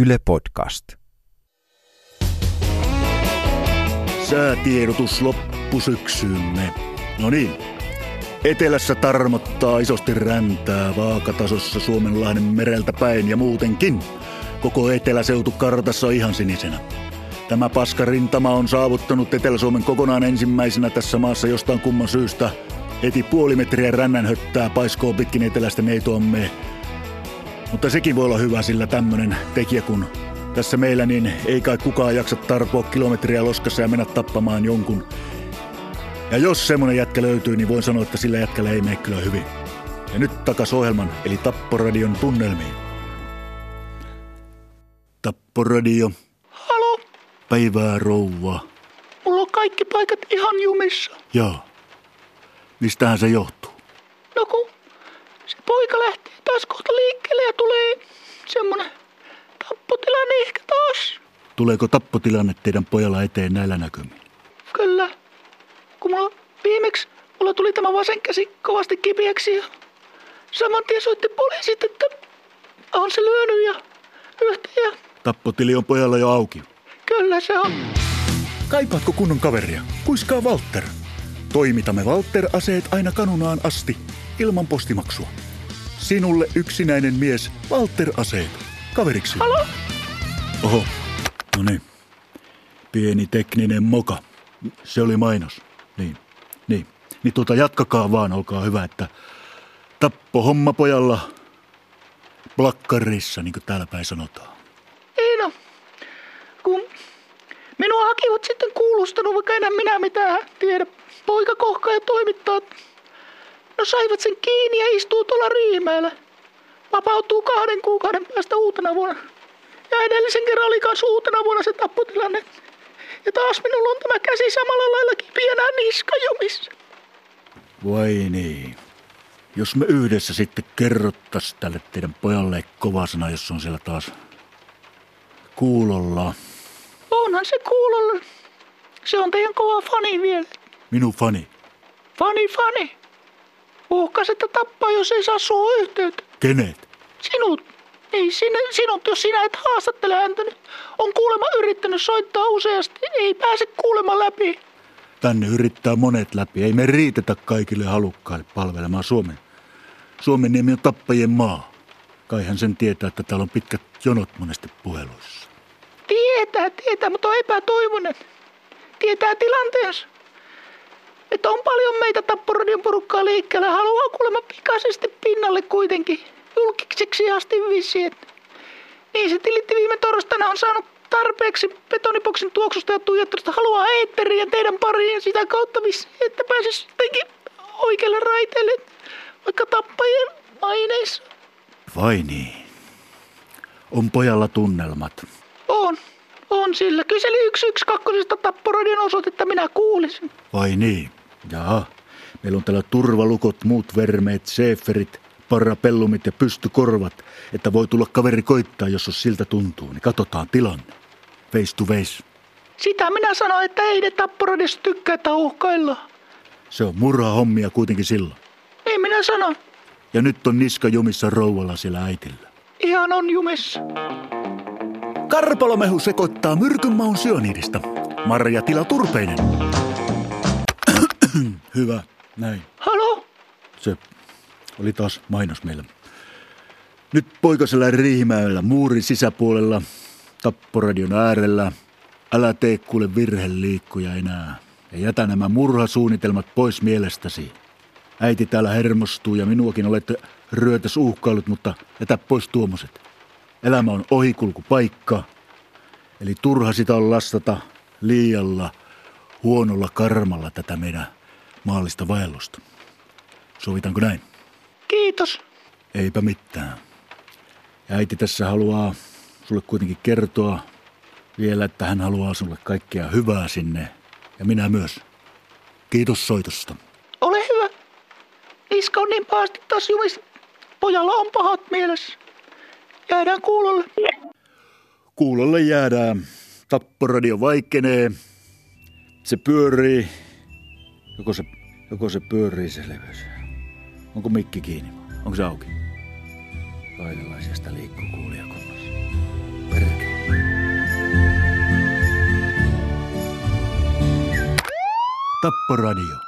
Yle Podcast. Säätiedotus loppusyksymme. No niin. Etelässä tarmottaa isosti räntää vaakatasossa Suomenlahden mereltä päin ja muutenkin. Koko eteläseutu kartassa ihan sinisenä. Tämä paskarintama on saavuttanut Etelä-Suomen kokonaan ensimmäisenä tässä maassa jostain kumman syystä. Heti puoli metriä rännän höttää paiskoo pitkin etelästä neitoamme. Mutta sekin voi olla hyvä, sillä tämmönen tekijä kun tässä meillä, niin ei kai kukaan jaksa tarpoa kilometriä loskassa ja mennä tappamaan jonkun. Ja jos semmonen jätkä löytyy, niin voin sanoa, että sillä jätkällä ei mene kyllä hyvin. Ja nyt takas ohjelman, eli Tapporadion tunnelmiin. Tapporadio. Halo, Päivää rouva. mulla on kaikki paikat ihan jumissa. Joo. Mistähän se johtuu? No kun se poika lähtee taas kohta liikkeelle ja tulee semmonen tappotilanne ehkä taas. Tuleeko tappotilanne teidän pojalla eteen näillä näkymin? Kyllä. Kun mulla viimeksi mulla tuli tämä vasen käsi kovasti kipeäksi ja saman tien soitti poliisit, että on se lyönyt ja ja Tappotili on pojalla jo auki. kyllä se on. Kaipaatko kunnon kaveria? Kuiskaa Walter. Toimitamme Walter-aseet aina kanunaan asti, ilman postimaksua. Sinulle yksinäinen mies, Walter-aseet. Kaveriksi. Halo? Oho, no niin. Pieni tekninen moka. Se oli mainos. Niin, niin. Niin tuota jatkakaa vaan, olkaa hyvä, että tappo homma pojalla plakkarissa, niin kuin täällä päin sanotaan. Ei no. Kun minua hakivat sitten kuulustanut, vaikka enää minä mitään tiedä. Poika kohkaa ja toimittaa. No saivat sen kiinni ja istuu tuolla Riihimäellä. Vapautuu kahden kuukauden päästä uutena vuonna. Ja edellisen kerran oli kans uutena vuonna se tappotilanne. Ja taas minulla on tämä käsi samalla lailla kipiänä niskajomissa. Vai niin. Jos me yhdessä sitten kerrottais tälle teidän pojalle kova sana, jos on siellä taas kuulolla. Onhan se kuulolla. Se on teidän kova fani vielä. Minun fani. Fani, fani. Uhkas, että tappaa, jos ei saa sua yhteyttä. Kenet? Sinut, niin sinä, sinut, jos sinä et haastattele häntä, niin on kuulemma yrittänyt soittaa useasti. Ei pääse kuulemma läpi. Tänne yrittää monet läpi. Ei me riitetä kaikille halukkaille palvelemaan Suomen. Suomen niemi on tappajien maa. Kai hän sen tietää, että täällä on pitkät jonot monesti puheluissa. Tietää, tietää, mutta on epätoivoinen. Tietää tilanteensa. Että on paljon meitä tapporadion porukkaa liikkeellä. Haluaa kuulemma pikaisesti pinnalle kuitenkin. Julkiseksi asti vissiin. Niin se tilitti viime torstaina on saanut tarpeeksi betonipoksin tuoksusta ja tuijottelusta. Haluaa eetteriä teidän pariin sitä kautta vissiin, että pääsisi jotenkin oikealle raiteelle. Vaikka tappajien maineissa. Vai niin? On pojalla tunnelmat. On. On sillä. Kyseli 112 tapporadion osoitetta minä kuulisin. Vai niin? Jaa. Meillä on täällä turvalukot, muut vermeet, seeferit, parapellumit ja pystykorvat, että voi tulla kaveri koittaa, jos jos siltä tuntuu. Niin katsotaan tilanne. Face to face. Sitä minä sanoin, että ei ne tapporadiossa tykkää, että uhkaillaan. Se on murha hommia kuitenkin silloin. Niin minä sanon. Ja nyt on niska jumissa rouvalla siellä äitillä. Ihan on jumissa. Karpalomehu sekoittaa myrkyn maun syöniidistä. Marja Tila Turpeinen. Hyvä, näin. Halo? Se oli taas mainos meillä. Nyt poikasella Riihimäellä muurin sisäpuolella, tapporadion äärellä. Älä tee kuule virheliikkuja enää. Ja jätä nämä murhasuunnitelmat pois mielestäsi. Äiti täällä hermostuu ja minuakin olette ryötäs uhkailut, mutta jätä pois tuommoiset. Elämä on ohikulkupaikka. Eli turha sitä on lastata liialla huonolla karmalla tätä meidän maallista vaellusta. Sovitanko näin? Kiitos. Eipä mitään. Ja äiti tässä haluaa sulle kuitenkin kertoa vielä, että hän haluaa sulle kaikkea hyvää sinne. Ja minä myös. Kiitos soitosta. Ole hyvä. Niska on niin pahasti taas jumissa. Pojalla on pahat mielessä. Jäädään kuulolle. Kuulolle jäädään. Tapporadio vaikenee. Se pyörii. Joko se, joko se pyörii se leveys. Onko mikki kiinni? Onko se auki? Kaikenlaisesta liikkuu kuulijakunnassa. Perkele. Tapporadio.